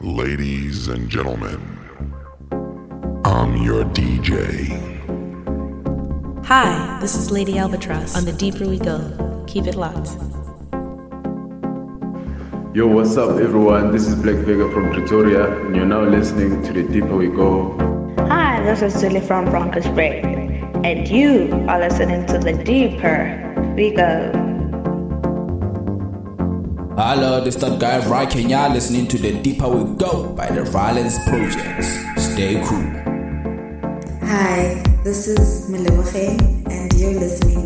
Ladies and gentlemen, I'm your DJ. Hi, this is Lady Albatross. On the deeper we go, keep it locked. Yo, what's up, everyone? This is Black Vega from Pretoria, and you're now listening to The Deeper We Go. Hi, this is Silly from Broncos Break, and you are listening to The Deeper We Go. Hello, this is that guy right and you're listening to The Deeper We Go by the Violence Projects. Stay cool. Hi, this is Meloche, and you're listening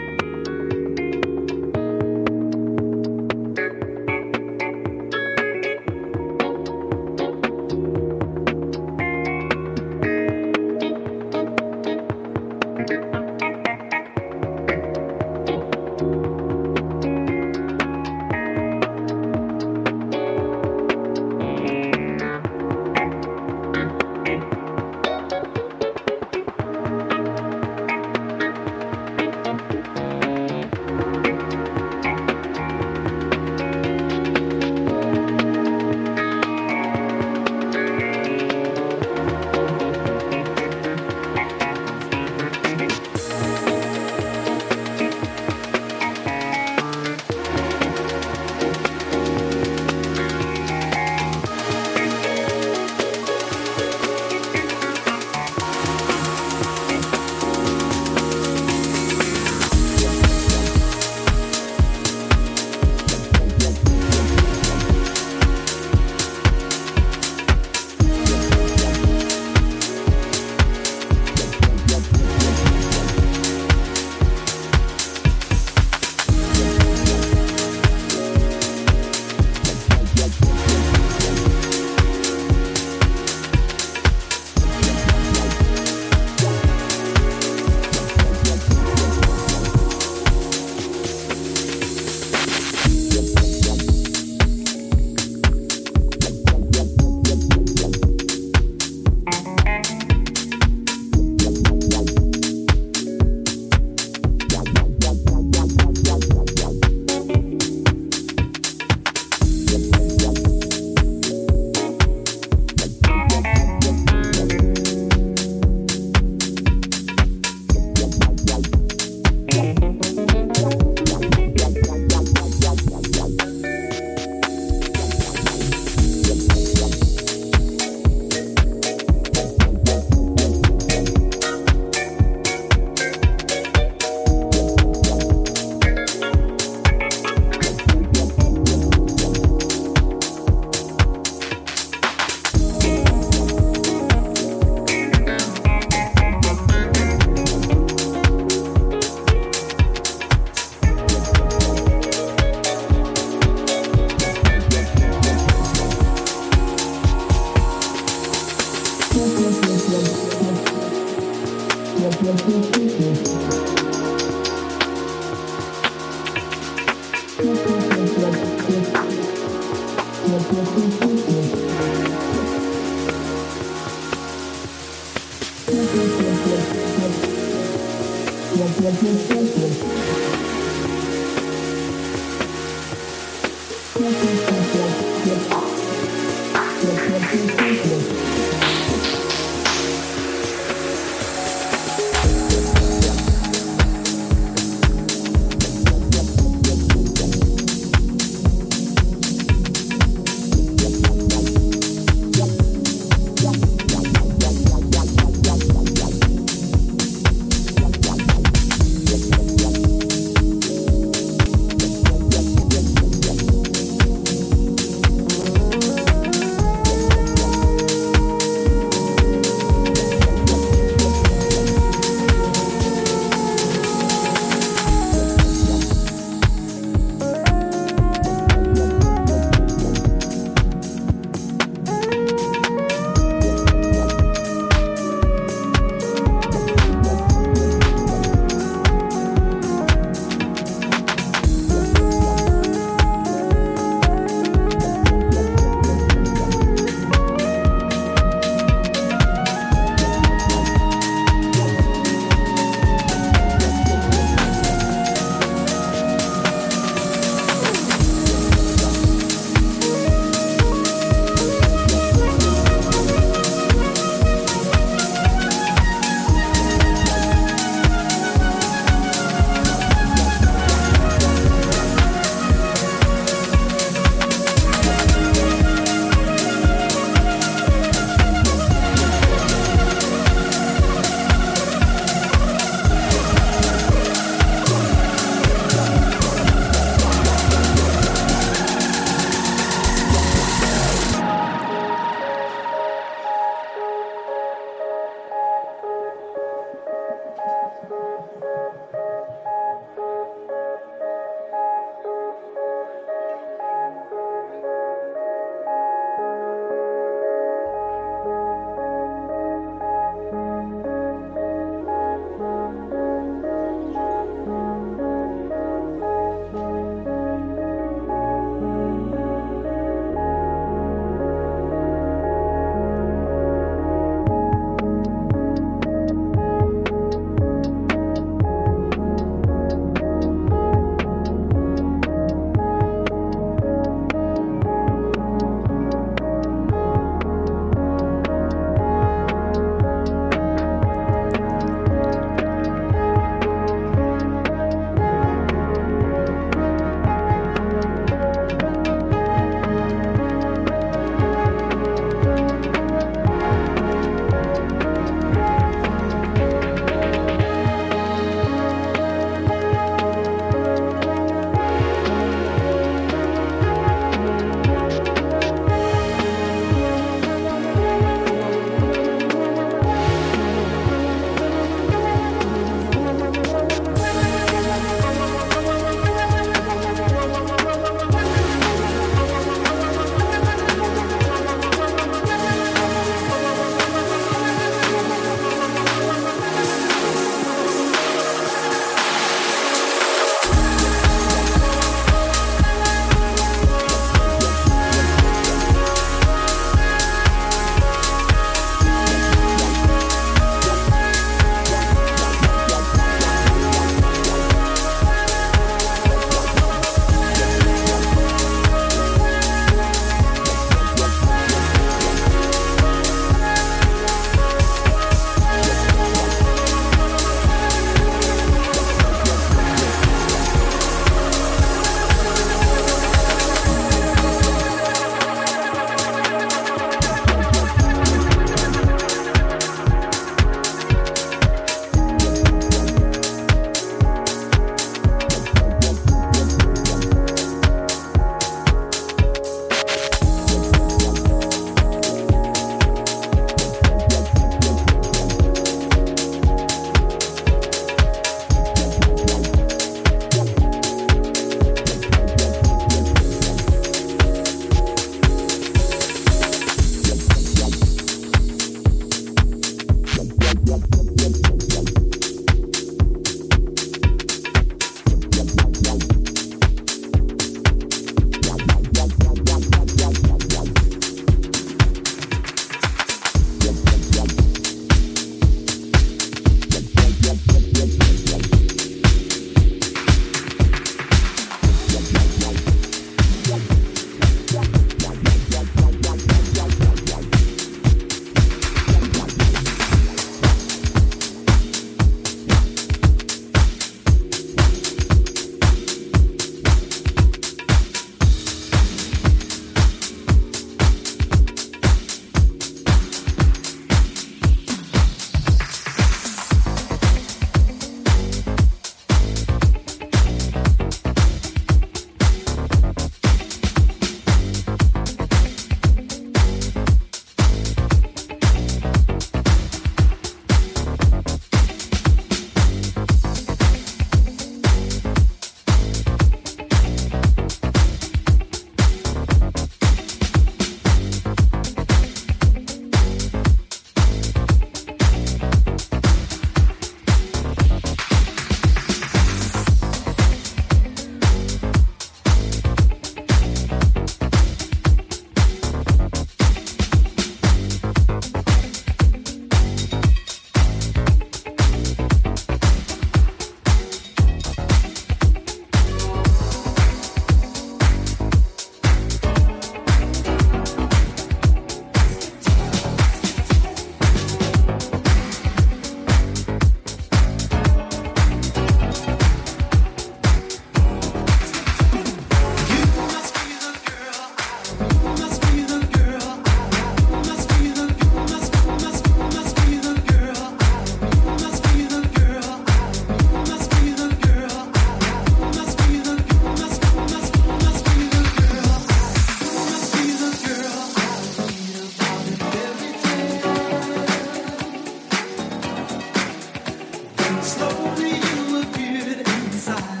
Slowly you appeared inside.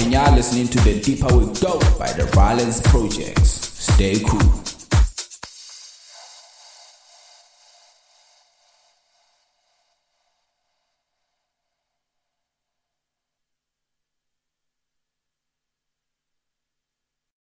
Right Kenya listening to the Deeper We Go by the Violence Projects. Stay cool.